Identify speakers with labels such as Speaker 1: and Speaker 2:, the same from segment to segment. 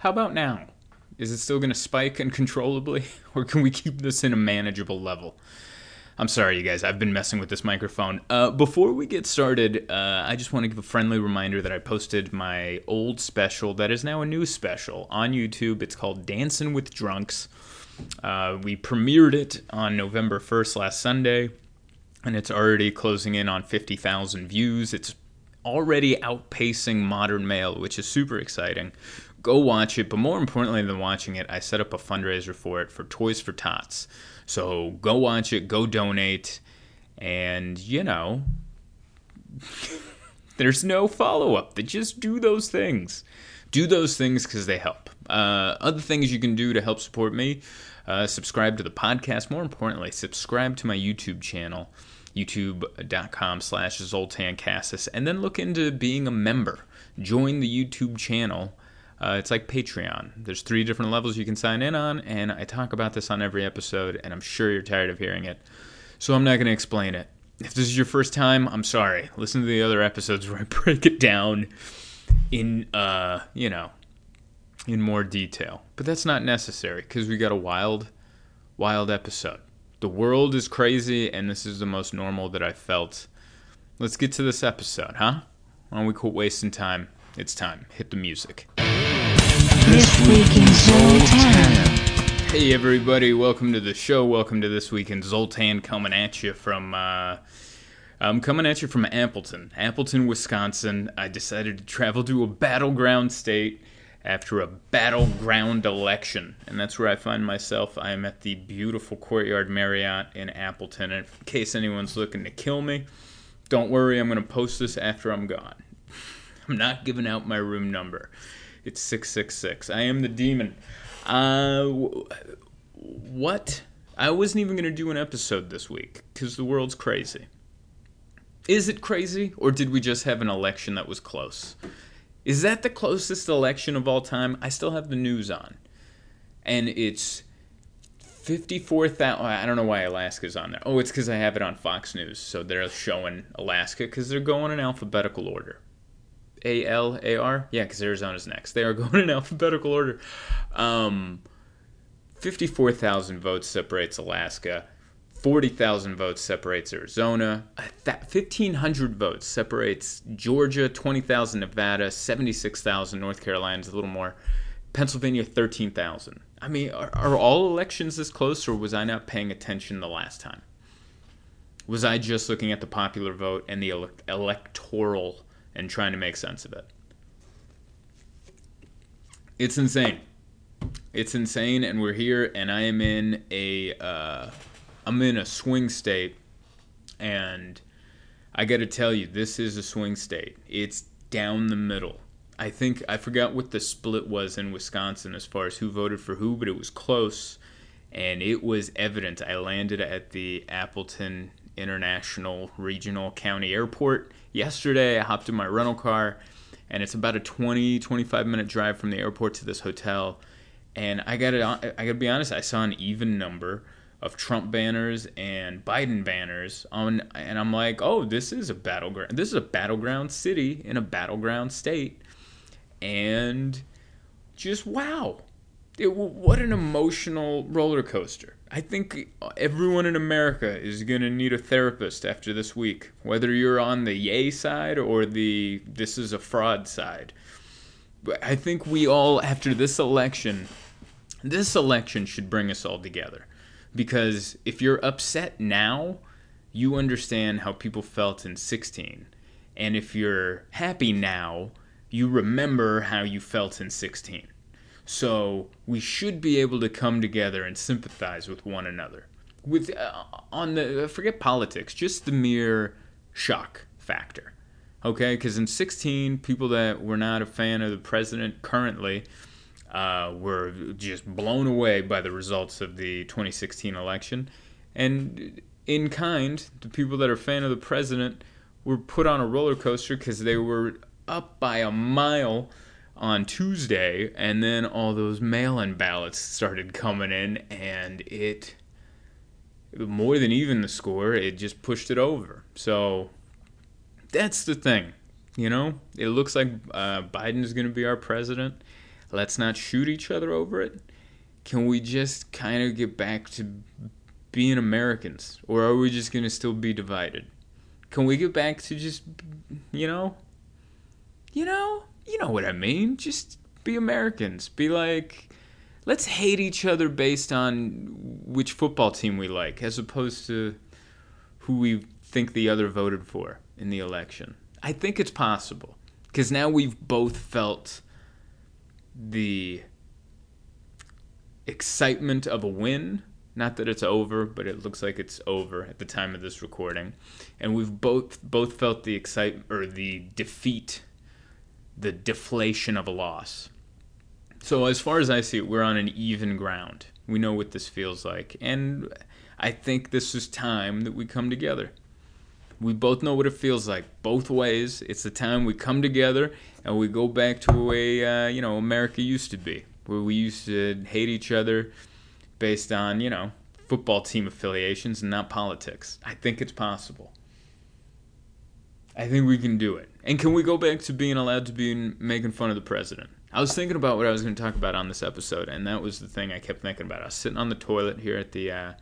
Speaker 1: How about now? Is it still going to spike uncontrollably, or can we keep this in a manageable level? I'm sorry, you guys. I've been messing with this microphone. Uh, before we get started, uh, I just want to give a friendly reminder that I posted my old special that is now a new special on YouTube. It's called Dancing with Drunks. Uh, we premiered it on November 1st last Sunday, and it's already closing in on 50,000 views. It's already outpacing Modern Mail, which is super exciting. Go watch it, but more importantly than watching it, I set up a fundraiser for it for Toys for Tots. So go watch it, go donate, and you know, there's no follow up. They just do those things. Do those things because they help. Uh, other things you can do to help support me uh, subscribe to the podcast. More importantly, subscribe to my YouTube channel, youtube.com slash Zoltan Kaszas, and then look into being a member. Join the YouTube channel. Uh, it's like Patreon. There's three different levels you can sign in on, and I talk about this on every episode, and I'm sure you're tired of hearing it. So I'm not going to explain it. If this is your first time, I'm sorry. Listen to the other episodes where I break it down in, uh, you know, in more detail. But that's not necessary because we got a wild, wild episode. The world is crazy, and this is the most normal that I felt. Let's get to this episode, huh? Why don't we quit wasting time? It's time. Hit the music.
Speaker 2: This week in Zoltan.
Speaker 1: Hey everybody, welcome to the show. Welcome to this week in Zoltan coming at you from uh I'm coming at you from Appleton, Appleton, Wisconsin. I decided to travel to a battleground state after a battleground election. And that's where I find myself. I am at the beautiful Courtyard Marriott in Appleton. And in case anyone's looking to kill me, don't worry, I'm going to post this after I'm gone. I'm not giving out my room number. It's 666. I am the demon. Uh, what? I wasn't even going to do an episode this week because the world's crazy. Is it crazy, or did we just have an election that was close? Is that the closest election of all time? I still have the news on. And it's 54,000. I don't know why Alaska's on there. Oh, it's because I have it on Fox News. So they're showing Alaska because they're going in alphabetical order. A L A R? Yeah, because Arizona's next. They are going in alphabetical order. Um, 54,000 votes separates Alaska. 40,000 votes separates Arizona. 1,500 votes separates Georgia. 20,000 Nevada. 76,000 North Carolina is a little more. Pennsylvania, 13,000. I mean, are, are all elections this close, or was I not paying attention the last time? Was I just looking at the popular vote and the ele- electoral and trying to make sense of it? It's insane. It's insane, and we're here, and I am in a. Uh, I'm in a swing state, and I got to tell you, this is a swing state. It's down the middle. I think I forgot what the split was in Wisconsin as far as who voted for who, but it was close, and it was evident. I landed at the Appleton International Regional County Airport yesterday. I hopped in my rental car, and it's about a 20 25 minute drive from the airport to this hotel. And I got to I got to be honest, I saw an even number of Trump banners and Biden banners on and I'm like, "Oh, this is a battleground. This is a battleground city in a battleground state." And just wow. It, what an emotional roller coaster. I think everyone in America is going to need a therapist after this week, whether you're on the yay side or the this is a fraud side. But I think we all after this election, this election should bring us all together because if you're upset now, you understand how people felt in 16. And if you're happy now, you remember how you felt in 16. So we should be able to come together and sympathize with one another. With uh, on the forget politics, just the mere shock factor. Okay, because in 16, people that were not a fan of the president currently uh, were just blown away by the results of the 2016 election. And in kind, the people that are fan of the president were put on a roller coaster because they were up by a mile on Tuesday, and then all those mail-in ballots started coming in, and it more than even the score, it just pushed it over. So that's the thing, you know. It looks like uh, Biden is going to be our president. Let's not shoot each other over it. Can we just kind of get back to being Americans? Or are we just going to still be divided? Can we get back to just, you know, you know, you know what I mean? Just be Americans. Be like, let's hate each other based on which football team we like, as opposed to who we think the other voted for in the election. I think it's possible because now we've both felt the excitement of a win. Not that it's over, but it looks like it's over at the time of this recording, and we've both both felt the excitement or the defeat, the deflation of a loss. So as far as I see it, we're on an even ground. We know what this feels like, and I think this is time that we come together. We both know what it feels like, both ways. It's the time we come together and we go back to the way uh, you know America used to be, where we used to hate each other based on you know football team affiliations and not politics. I think it's possible. I think we can do it. And can we go back to being allowed to be making fun of the president? I was thinking about what I was going to talk about on this episode, and that was the thing I kept thinking about. I was sitting on the toilet here at the uh,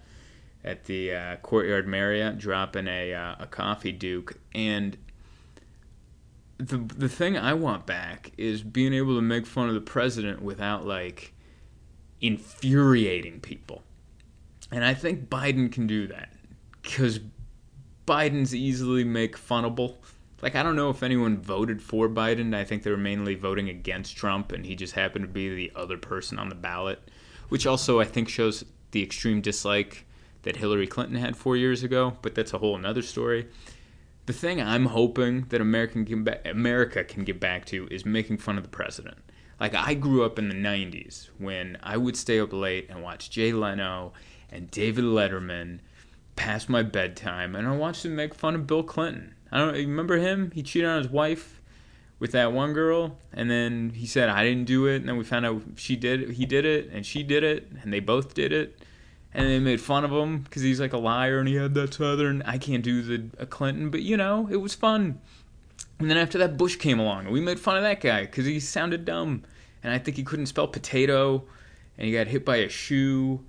Speaker 1: at the uh, Courtyard Marriott, dropping a uh, a coffee Duke, and the the thing I want back is being able to make fun of the president without like infuriating people, and I think Biden can do that because Biden's easily make funnable. Like I don't know if anyone voted for Biden. I think they were mainly voting against Trump, and he just happened to be the other person on the ballot, which also I think shows the extreme dislike that Hillary Clinton had four years ago. But that's a whole another story. The thing I'm hoping that American can ba- America can get back to is making fun of the president. Like I grew up in the '90s when I would stay up late and watch Jay Leno and David Letterman past my bedtime, and I watched them make fun of Bill Clinton. I don't remember him. He cheated on his wife with that one girl, and then he said I didn't do it, and then we found out she did. It, He did it, and she did it, and they both did it, and they made fun of him because he's like a liar and he had that southern. I can't do the Clinton, but you know it was fun. And then after that, Bush came along, and we made fun of that guy because he sounded dumb, and I think he couldn't spell potato, and he got hit by a shoe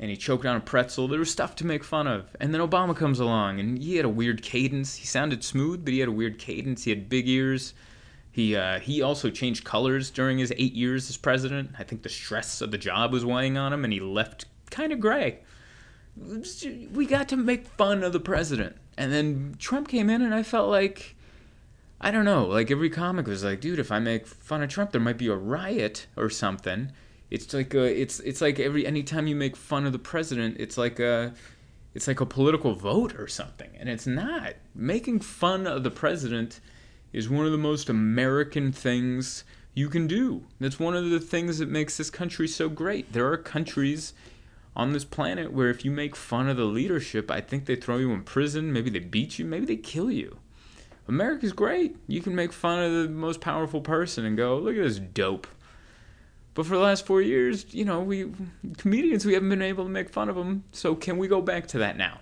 Speaker 1: and he choked on a pretzel. There was stuff to make fun of. And then Obama comes along, and he had a weird cadence. He sounded smooth, but he had a weird cadence. He had big ears. He uh, he also changed colors during his eight years as president. I think the stress of the job was weighing on him, and he left kind of gray. We got to make fun of the president, and then Trump came in, and I felt like. I don't know, like every comic was like, dude, if I make fun of Trump, there might be a riot or something. It's like a, it's it's like every anytime you make fun of the president, it's like a it's like a political vote or something, and it's not. Making fun of the president is one of the most American things you can do. That's one of the things that makes this country so great. There are countries on this planet where if you make fun of the leadership, I think they throw you in prison, maybe they beat you, maybe they kill you. America's great. You can make fun of the most powerful person and go, look at this dope. But for the last four years, you know, we comedians we haven't been able to make fun of them. So can we go back to that now?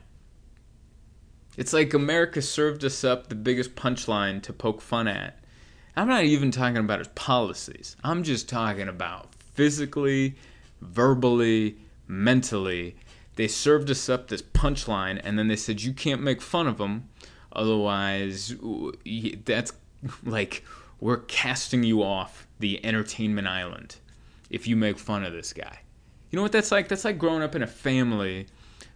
Speaker 1: It's like America served us up the biggest punchline to poke fun at. I'm not even talking about his policies. I'm just talking about physically, verbally, mentally. They served us up this punchline, and then they said you can't make fun of them, otherwise, that's like we're casting you off the entertainment island if you make fun of this guy. You know what that's like? That's like growing up in a family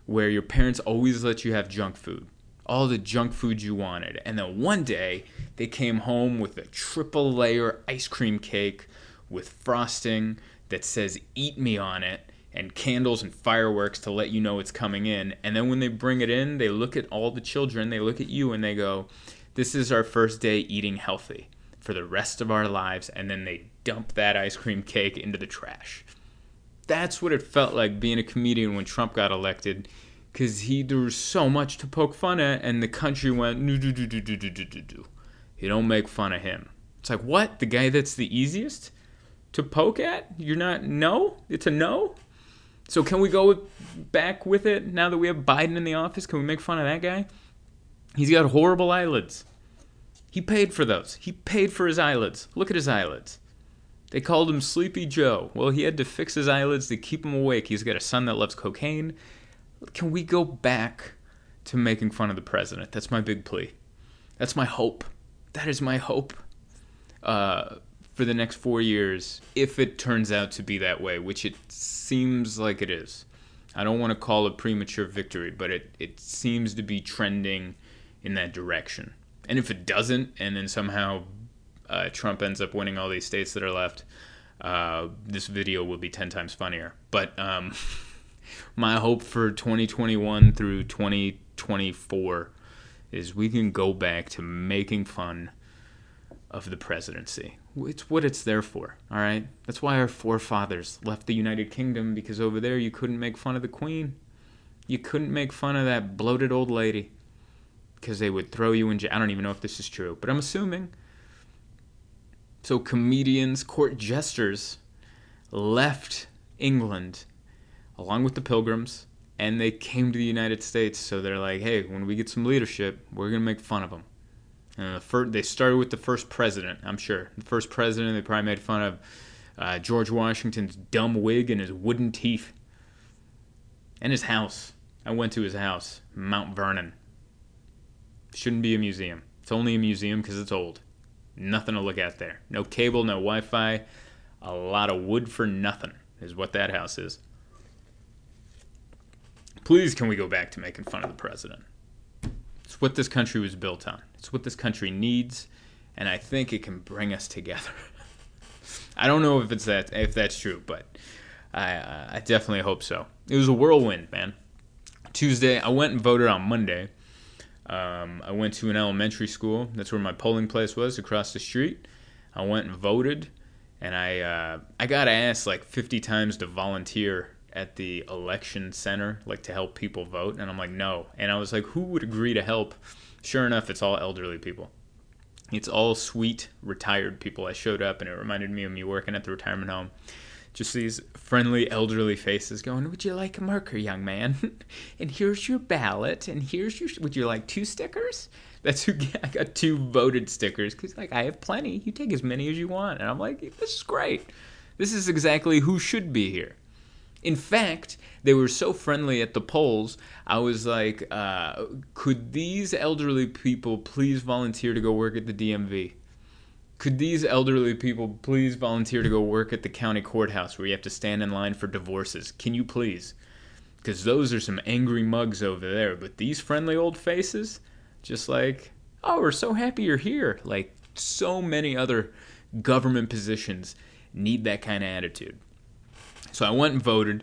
Speaker 1: where your parents always let you have junk food, all the junk food you wanted. And then one day they came home with a triple layer ice cream cake with frosting that says eat me on it and candles and fireworks to let you know it's coming in. And then when they bring it in, they look at all the children, they look at you and they go, This is our first day eating healthy for the rest of our lives. And then they dump that ice cream cake into the trash. That's what it felt like being a comedian when Trump got elected, because he there was so much to poke fun at, and the country went no do do do do do do do do. You don't make fun of him. It's like what the guy that's the easiest to poke at? You're not no. It's a no. So can we go back with it now that we have Biden in the office? Can we make fun of that guy? He's got horrible eyelids. He paid for those. He paid for his eyelids. Look at his eyelids. They called him Sleepy Joe. Well, he had to fix his eyelids to keep him awake. He's got a son that loves cocaine. Can we go back to making fun of the president? That's my big plea. That's my hope. That is my hope uh, for the next four years, if it turns out to be that way, which it seems like it is. I don't want to call it premature victory, but it, it seems to be trending in that direction. And if it doesn't, and then somehow uh, Trump ends up winning all these states that are left, uh, this video will be 10 times funnier. But um, my hope for 2021 through 2024 is we can go back to making fun of the presidency. It's what it's there for, all right? That's why our forefathers left the United Kingdom because over there you couldn't make fun of the queen. You couldn't make fun of that bloated old lady because they would throw you in jail. I don't even know if this is true, but I'm assuming. So comedians, court jesters left England along with the pilgrims and they came to the United States. So they're like, hey, when we get some leadership, we're going to make fun of them. And the first, they started with the first president, I'm sure. The first president, they probably made fun of uh, George Washington's dumb wig and his wooden teeth. And his house. I went to his house, Mount Vernon. Shouldn't be a museum. It's only a museum because it's old. Nothing to look at there. No cable, no Wi Fi. A lot of wood for nothing is what that house is. Please, can we go back to making fun of the president? It's what this country was built on. It's what this country needs, and I think it can bring us together. I don't know if it's that if that's true, but I I definitely hope so. It was a whirlwind, man. Tuesday, I went and voted on Monday. Um, I went to an elementary school. That's where my polling place was, across the street. I went and voted, and I uh, I got asked like 50 times to volunteer at the election center, like to help people vote, and I'm like, no. And I was like, who would agree to help? Sure enough, it's all elderly people. It's all sweet retired people. I showed up, and it reminded me of me working at the retirement home. Just these friendly elderly faces going, Would you like a marker, young man? and here's your ballot, and here's your. Would you like two stickers? That's who I got two voted stickers because, like, I have plenty. You take as many as you want. And I'm like, This is great. This is exactly who should be here. In fact, they were so friendly at the polls. I was like, uh, could these elderly people please volunteer to go work at the DMV? Could these elderly people please volunteer to go work at the county courthouse where you have to stand in line for divorces? Can you please? Because those are some angry mugs over there. But these friendly old faces, just like, oh, we're so happy you're here. Like so many other government positions need that kind of attitude. So I went and voted,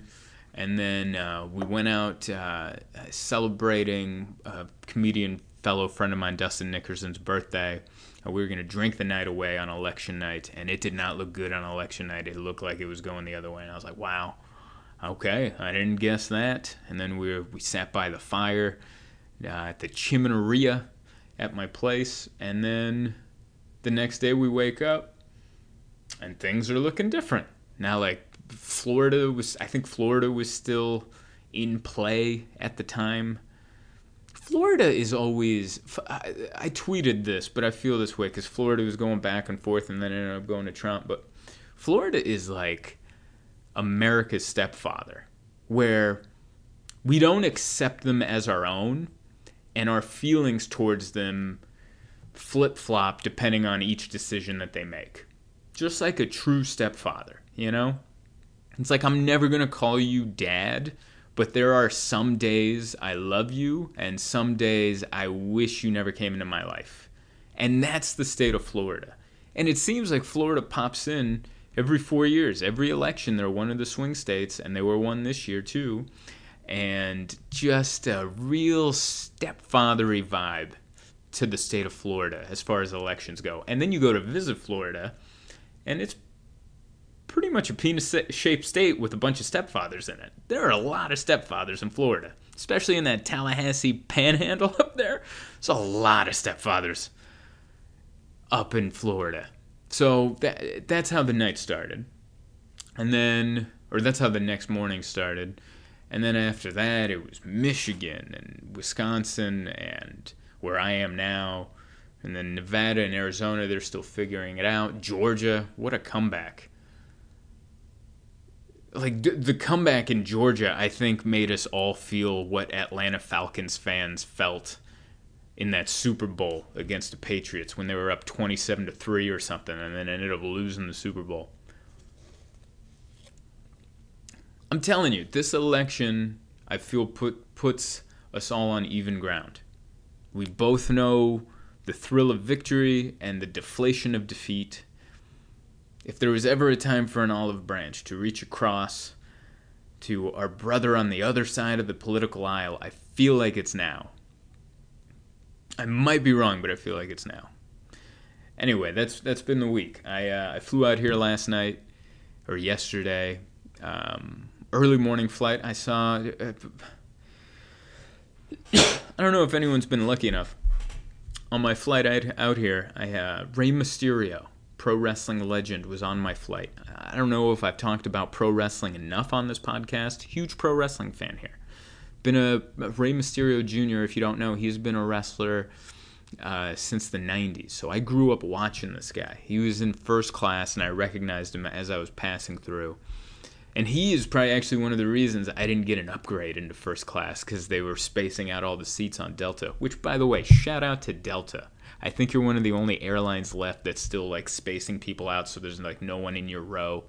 Speaker 1: and then uh, we went out uh, celebrating a comedian fellow friend of mine, Dustin Nickerson's birthday. We were going to drink the night away on election night, and it did not look good on election night. It looked like it was going the other way, and I was like, wow. Okay, I didn't guess that. And then we were, we sat by the fire uh, at the Chimeneria at my place, and then the next day we wake up, and things are looking different. Now, like Florida was, I think Florida was still in play at the time. Florida is always, I, I tweeted this, but I feel this way because Florida was going back and forth and then ended up going to Trump. But Florida is like America's stepfather, where we don't accept them as our own, and our feelings towards them flip flop depending on each decision that they make. Just like a true stepfather, you know? It's like I'm never going to call you dad, but there are some days I love you and some days I wish you never came into my life. And that's the state of Florida. And it seems like Florida pops in every four years. Every election, they're one of the swing states, and they were one this year too. And just a real stepfathery vibe to the state of Florida as far as elections go. And then you go to visit Florida, and it's pretty much a penis shaped state with a bunch of stepfathers in it. There are a lot of stepfathers in Florida, especially in that Tallahassee panhandle up there. There's a lot of stepfathers up in Florida. So that, that's how the night started. And then, or that's how the next morning started. And then after that, it was Michigan and Wisconsin and where I am now. And then Nevada and Arizona, they're still figuring it out. Georgia, what a comeback like the comeback in Georgia, I think made us all feel what Atlanta Falcons fans felt in that Super Bowl against the Patriots when they were up 27 to 3 or something and then ended up losing the Super Bowl. I'm telling you, this election I feel put puts us all on even ground. We both know the thrill of victory and the deflation of defeat. If there was ever a time for an olive branch to reach across to our brother on the other side of the political aisle, I feel like it's now. I might be wrong, but I feel like it's now. Anyway, that's that's been the week. I uh, I flew out here last night or yesterday, um, early morning flight. I saw. Uh, I don't know if anyone's been lucky enough. On my flight out here, I uh, Rey Mysterio, pro wrestling legend, was on my flight. I don't know if I've talked about pro wrestling enough on this podcast. Huge pro wrestling fan here been a, Rey Mysterio Jr. If you don't know, he's been a wrestler uh, since the 90s. So I grew up watching this guy. He was in first class, and I recognized him as I was passing through. And he is probably actually one of the reasons I didn't get an upgrade into first class because they were spacing out all the seats on Delta. Which, by the way, shout out to Delta. I think you're one of the only airlines left that's still like spacing people out so there's like no one in your row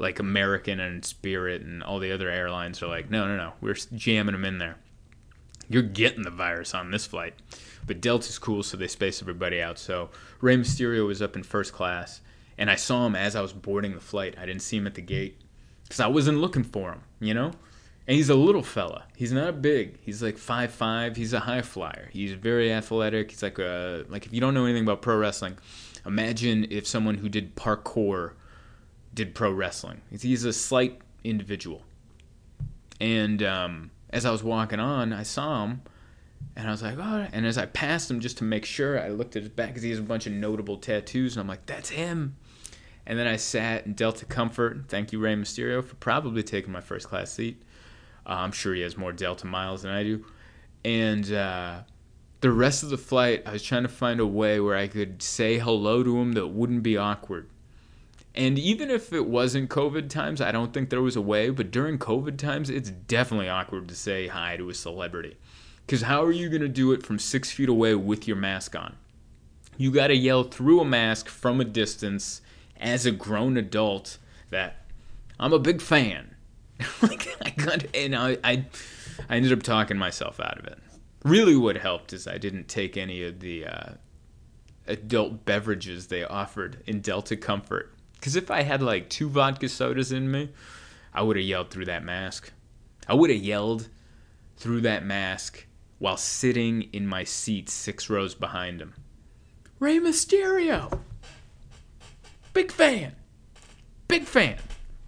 Speaker 1: like American and Spirit and all the other airlines are like, no, no, no, we're jamming them in there. You're getting the virus on this flight. But Delta's cool, so they space everybody out. So Rey Mysterio was up in first class, and I saw him as I was boarding the flight. I didn't see him at the gate because I wasn't looking for him, you know? And he's a little fella. He's not big. He's like five five. He's a high flyer. He's very athletic. He's like a like if you don't know anything about pro wrestling, imagine if someone who did parkour did pro wrestling. He's a slight individual. And um, as I was walking on, I saw him, and I was like, oh. And as I passed him, just to make sure, I looked at his back because he has a bunch of notable tattoos, and I'm like, that's him. And then I sat in Delta Comfort. Thank you, Rey Mysterio, for probably taking my first class seat. Uh, I'm sure he has more Delta miles than I do. And uh, the rest of the flight, I was trying to find a way where I could say hello to him that wouldn't be awkward. And even if it wasn't COVID times, I don't think there was a way, but during COVID times, it's definitely awkward to say hi to a celebrity. Because how are you going to do it from six feet away with your mask on? You got to yell through a mask from a distance as a grown adult that I'm a big fan. like I got, and I, I, I ended up talking myself out of it. Really, what helped is I didn't take any of the uh, adult beverages they offered in Delta Comfort because if I had like two vodka sodas in me, I would have yelled through that mask. I would have yelled through that mask while sitting in my seat six rows behind him. Rey Mysterio! Big fan! Big fan!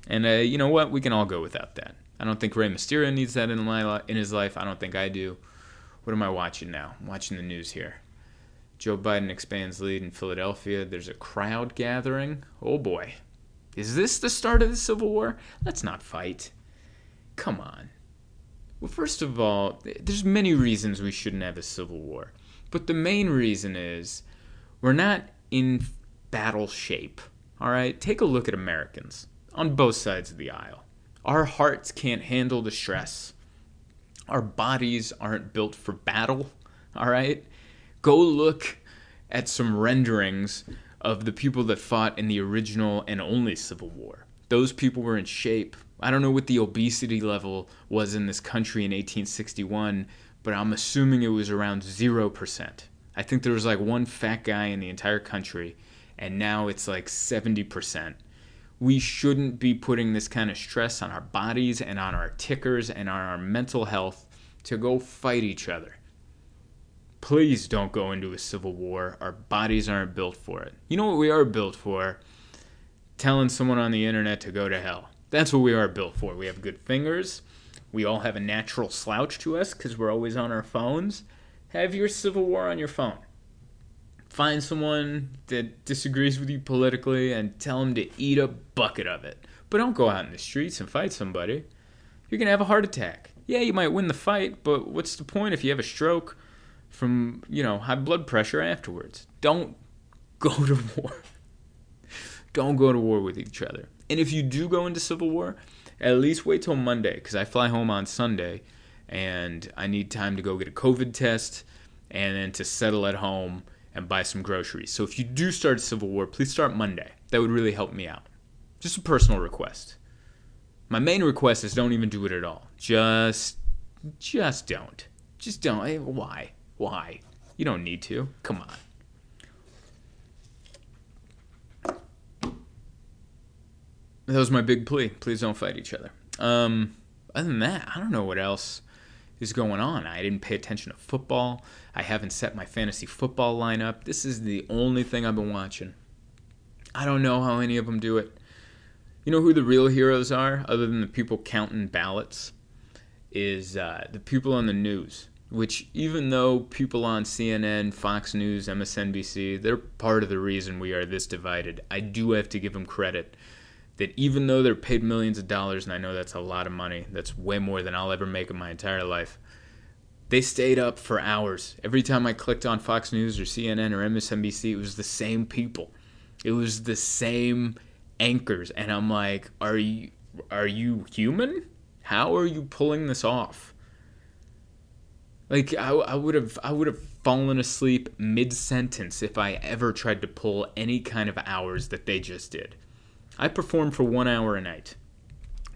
Speaker 1: And uh, you know what? We can all go without that. I don't think Rey Mysterio needs that in, my li- in his life. I don't think I do. What am I watching now? I'm watching the news here. Joe Biden expands lead in Philadelphia. There's a crowd gathering. Oh boy. Is this the start of the Civil War? Let's not fight. Come on. Well, first of all, there's many reasons we shouldn't have a civil war. But the main reason is we're not in battle shape. All right? Take a look at Americans on both sides of the aisle. Our hearts can't handle the stress. Our bodies aren't built for battle. All right? go look at some renderings of the people that fought in the original and only Civil War. Those people were in shape. I don't know what the obesity level was in this country in 1861, but I'm assuming it was around 0%. I think there was like one fat guy in the entire country, and now it's like 70%. We shouldn't be putting this kind of stress on our bodies and on our tickers and on our mental health to go fight each other. Please don't go into a civil war. Our bodies aren't built for it. You know what we are built for? Telling someone on the internet to go to hell. That's what we are built for. We have good fingers. We all have a natural slouch to us because we're always on our phones. Have your civil war on your phone. Find someone that disagrees with you politically and tell them to eat a bucket of it. But don't go out in the streets and fight somebody. You're going to have a heart attack. Yeah, you might win the fight, but what's the point if you have a stroke from, you know, high blood pressure afterwards. Don't go to war. Don't go to war with each other. And if you do go into civil war, at least wait till Monday because I fly home on Sunday and I need time to go get a COVID test and then to settle at home and buy some groceries. So if you do start a civil war, please start Monday. That would really help me out. Just a personal request. My main request is don't even do it at all. Just just don't. Just don't. Why? Why? You don't need to. Come on. That was my big plea. Please don't fight each other. Um, other than that, I don't know what else is going on. I didn't pay attention to football. I haven't set my fantasy football lineup. This is the only thing I've been watching. I don't know how any of them do it. You know who the real heroes are, other than the people counting ballots? Is uh, the people on the news. Which, even though people on CNN, Fox News, MSNBC, they're part of the reason we are this divided, I do have to give them credit that even though they're paid millions of dollars, and I know that's a lot of money, that's way more than I'll ever make in my entire life, they stayed up for hours. Every time I clicked on Fox News or CNN or MSNBC, it was the same people. It was the same anchors, and I'm like, are you are you human? How are you pulling this off? Like I, I would have I would have fallen asleep mid sentence if I ever tried to pull any kind of hours that they just did. I perform for one hour a night.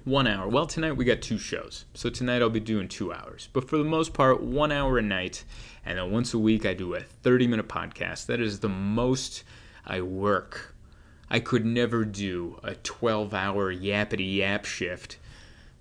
Speaker 1: One hour. Well, tonight we got two shows. So tonight I'll be doing two hours. But for the most part, one hour a night. And then once a week I do a 30 minute podcast. That is the most I work. I could never do a 12 hour yappity yap shift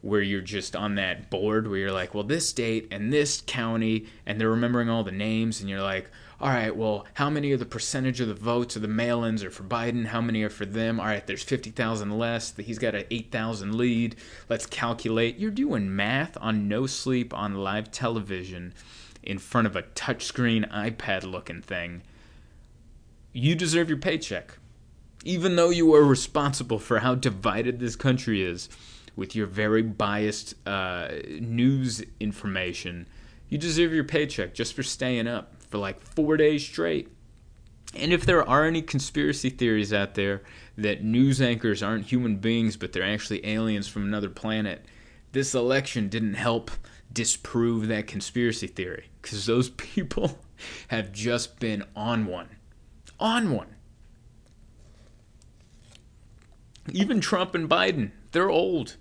Speaker 1: where you're just on that board where you're like, well, this date and this county, and they're remembering all the names, and you're like, all right, well, how many of the percentage of the votes of the mail ins are for Biden? How many are for them? All right, there's 50,000 less. He's got an 8,000 lead. Let's calculate. You're doing math on no sleep on live television in front of a touchscreen iPad looking thing. You deserve your paycheck. Even though you are responsible for how divided this country is with your very biased uh, news information, you deserve your paycheck just for staying up for like four days straight. And if there are any conspiracy theories out there that news anchors aren't human beings but they're actually aliens from another planet, this election didn't help disprove that conspiracy theory because those people have just been on one. On one. Even Trump and Biden, they're old.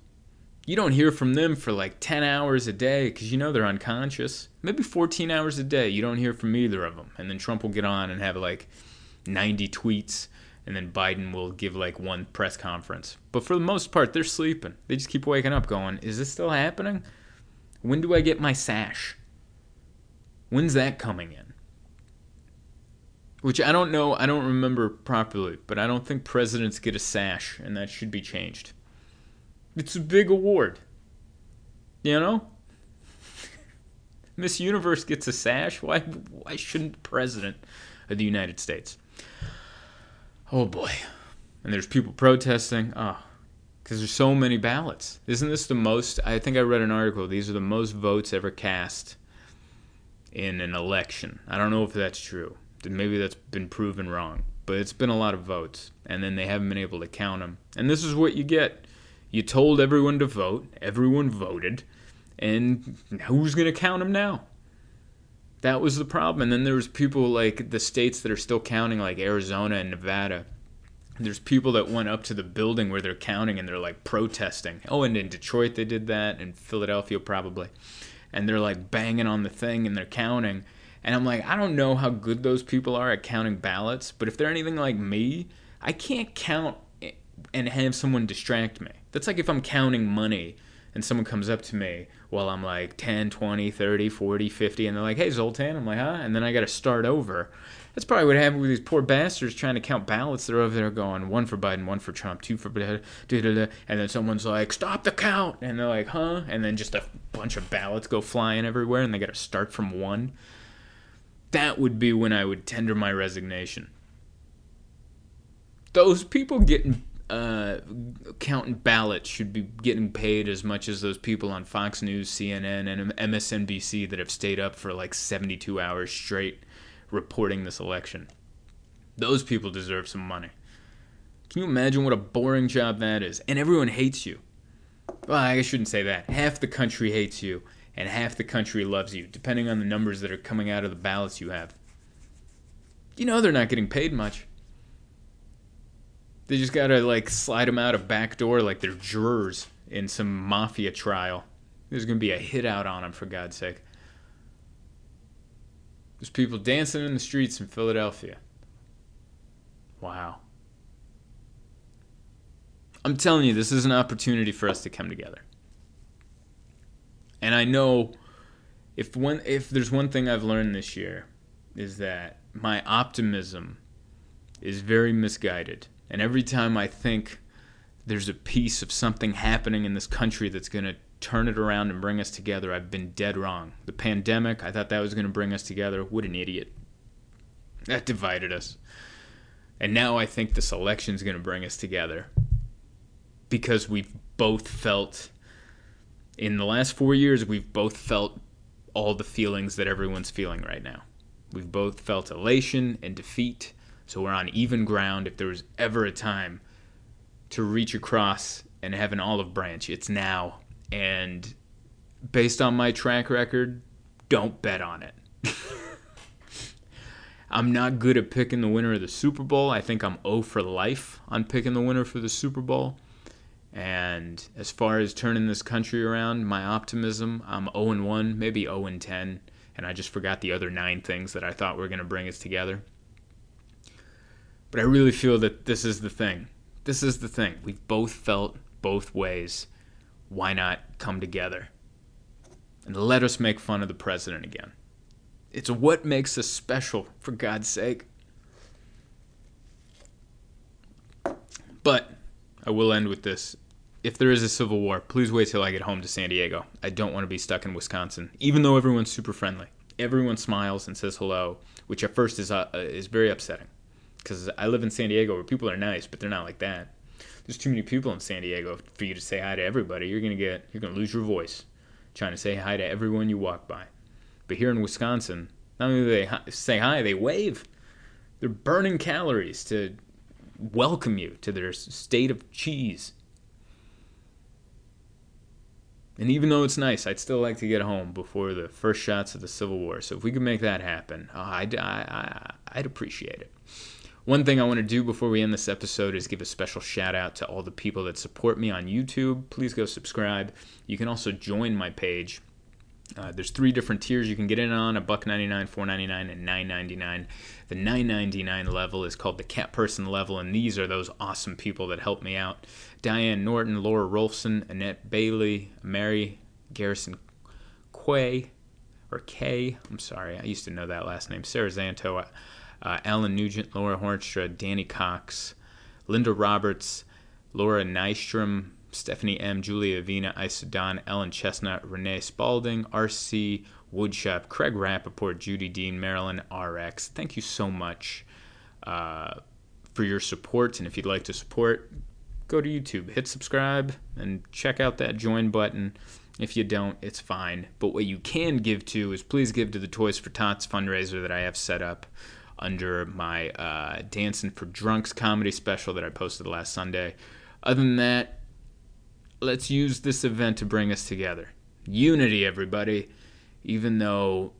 Speaker 1: You don't hear from them for like 10 hours a day because you know they're unconscious. Maybe 14 hours a day. You don't hear from either of them. And then Trump will get on and have like 90 tweets. And then Biden will give like one press conference. But for the most part, they're sleeping. They just keep waking up going, Is this still happening? When do I get my sash? When's that coming in? Which I don't know, I don't remember properly, but I don't think presidents get a sash, and that should be changed. It's a big award. You know? Miss Universe gets a sash. Why why shouldn't the president of the United States? Oh boy. And there's people protesting. Ah, oh, because there's so many ballots. Isn't this the most? I think I read an article. These are the most votes ever cast in an election. I don't know if that's true. Maybe that's been proven wrong. But it's been a lot of votes. And then they haven't been able to count them. And this is what you get. You told everyone to vote. Everyone voted. And who's going to count them now? That was the problem. And then there was people like the states that are still counting, like Arizona and Nevada. There's people that went up to the building where they're counting and they're like protesting. Oh, and in Detroit they did that, and Philadelphia probably. And they're like banging on the thing and they're counting. And I'm like, I don't know how good those people are at counting ballots, but if they're anything like me, I can't count and have someone distract me. That's like if I'm counting money and someone comes up to me while I'm like 10, 20, 30, 40, 50, and they're like, hey, Zoltan. I'm like, huh? And then I got to start over. That's probably what happened with these poor bastards trying to count ballots. They're over there going, one for Biden, one for Trump, two for blah, da, da, da. and then someone's like, stop the count. And they're like, huh? And then just a bunch of ballots go flying everywhere, and they got to start from one. That would be when I would tender my resignation. Those people getting uh, counting ballots should be getting paid as much as those people on Fox News, CNN, and MSNBC that have stayed up for like 72 hours straight reporting this election. Those people deserve some money. Can you imagine what a boring job that is? And everyone hates you. Well, I shouldn't say that. Half the country hates you, and half the country loves you, depending on the numbers that are coming out of the ballots you have. You know they're not getting paid much. They just gotta like slide them out a back door like they're jurors in some mafia trial. There's gonna be a hit out on them for God's sake. There's people dancing in the streets in Philadelphia. Wow. I'm telling you, this is an opportunity for us to come together. And I know if one if there's one thing I've learned this year is that my optimism is very misguided. And every time I think there's a piece of something happening in this country that's going to turn it around and bring us together, I've been dead wrong. The pandemic, I thought that was going to bring us together. What an idiot. That divided us. And now I think this election's going to bring us together because we've both felt in the last 4 years we've both felt all the feelings that everyone's feeling right now. We've both felt elation and defeat, so we're on even ground if there was ever a time to reach across and have an olive branch, it's now. And based on my track record, don't bet on it. I'm not good at picking the winner of the Super Bowl. I think I'm 0 for life on picking the winner for the Super Bowl. And as far as turning this country around, my optimism, I'm 0 1, maybe 0 10, and I just forgot the other nine things that I thought were going to bring us together. But I really feel that this is the thing. This is the thing. We've both felt both ways. Why not come together? And let us make fun of the president again. It's what makes us special, for God's sake. But I will end with this. If there is a civil war, please wait till I get home to San Diego. I don't want to be stuck in Wisconsin, even though everyone's super friendly. Everyone smiles and says hello, which at first is uh, is very upsetting because I live in San Diego where people are nice, but they're not like that. There's too many people in San Diego for you to say hi to everybody. You're gonna get you're gonna lose your voice trying to say hi to everyone you walk by. But here in Wisconsin, not only do they hi- say hi, they wave. They're burning calories to welcome you to their state of cheese. And even though it's nice, I'd still like to get home before the first shots of the Civil War. So if we could make that happen, oh, I'd, I, I, I'd appreciate it. One thing I want to do before we end this episode is give a special shout out to all the people that support me on YouTube. Please go subscribe. You can also join my page. Uh, there's three different tiers you can get in on: a buck ninety nine, four ninety nine, and nine ninety nine. The nine ninety nine level is called the Cat Person level, and these are those awesome people that help me out: Diane Norton, Laura Rolfson, Annette Bailey, Mary Garrison Quay, or K. I'm sorry, I used to know that last name. Sarah Zanto, uh, Alan Nugent, Laura Hornstra, Danny Cox, Linda Roberts, Laura Nystrom, Stephanie M, Julia Avina, Isa Don, Ellen Chestnut, Renee Spalding, RC Woodshop, Craig Rappaport, Judy Dean, Marilyn RX. Thank you so much uh, for your support. And if you'd like to support, go to YouTube, hit subscribe, and check out that join button. If you don't, it's fine. But what you can give to is please give to the Toys for Tots fundraiser that I have set up under my uh, Dancing for Drunks comedy special that I posted last Sunday. Other than that, let's use this event to bring us together. Unity, everybody, even though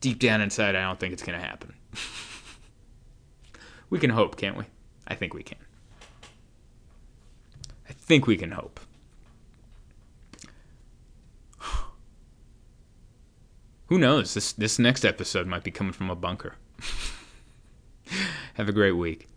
Speaker 1: deep down inside, I don't think it's going to happen. we can hope, can't we? I think we can. I think we can hope. Who knows? This this next episode might be coming from a bunker. Have a great week.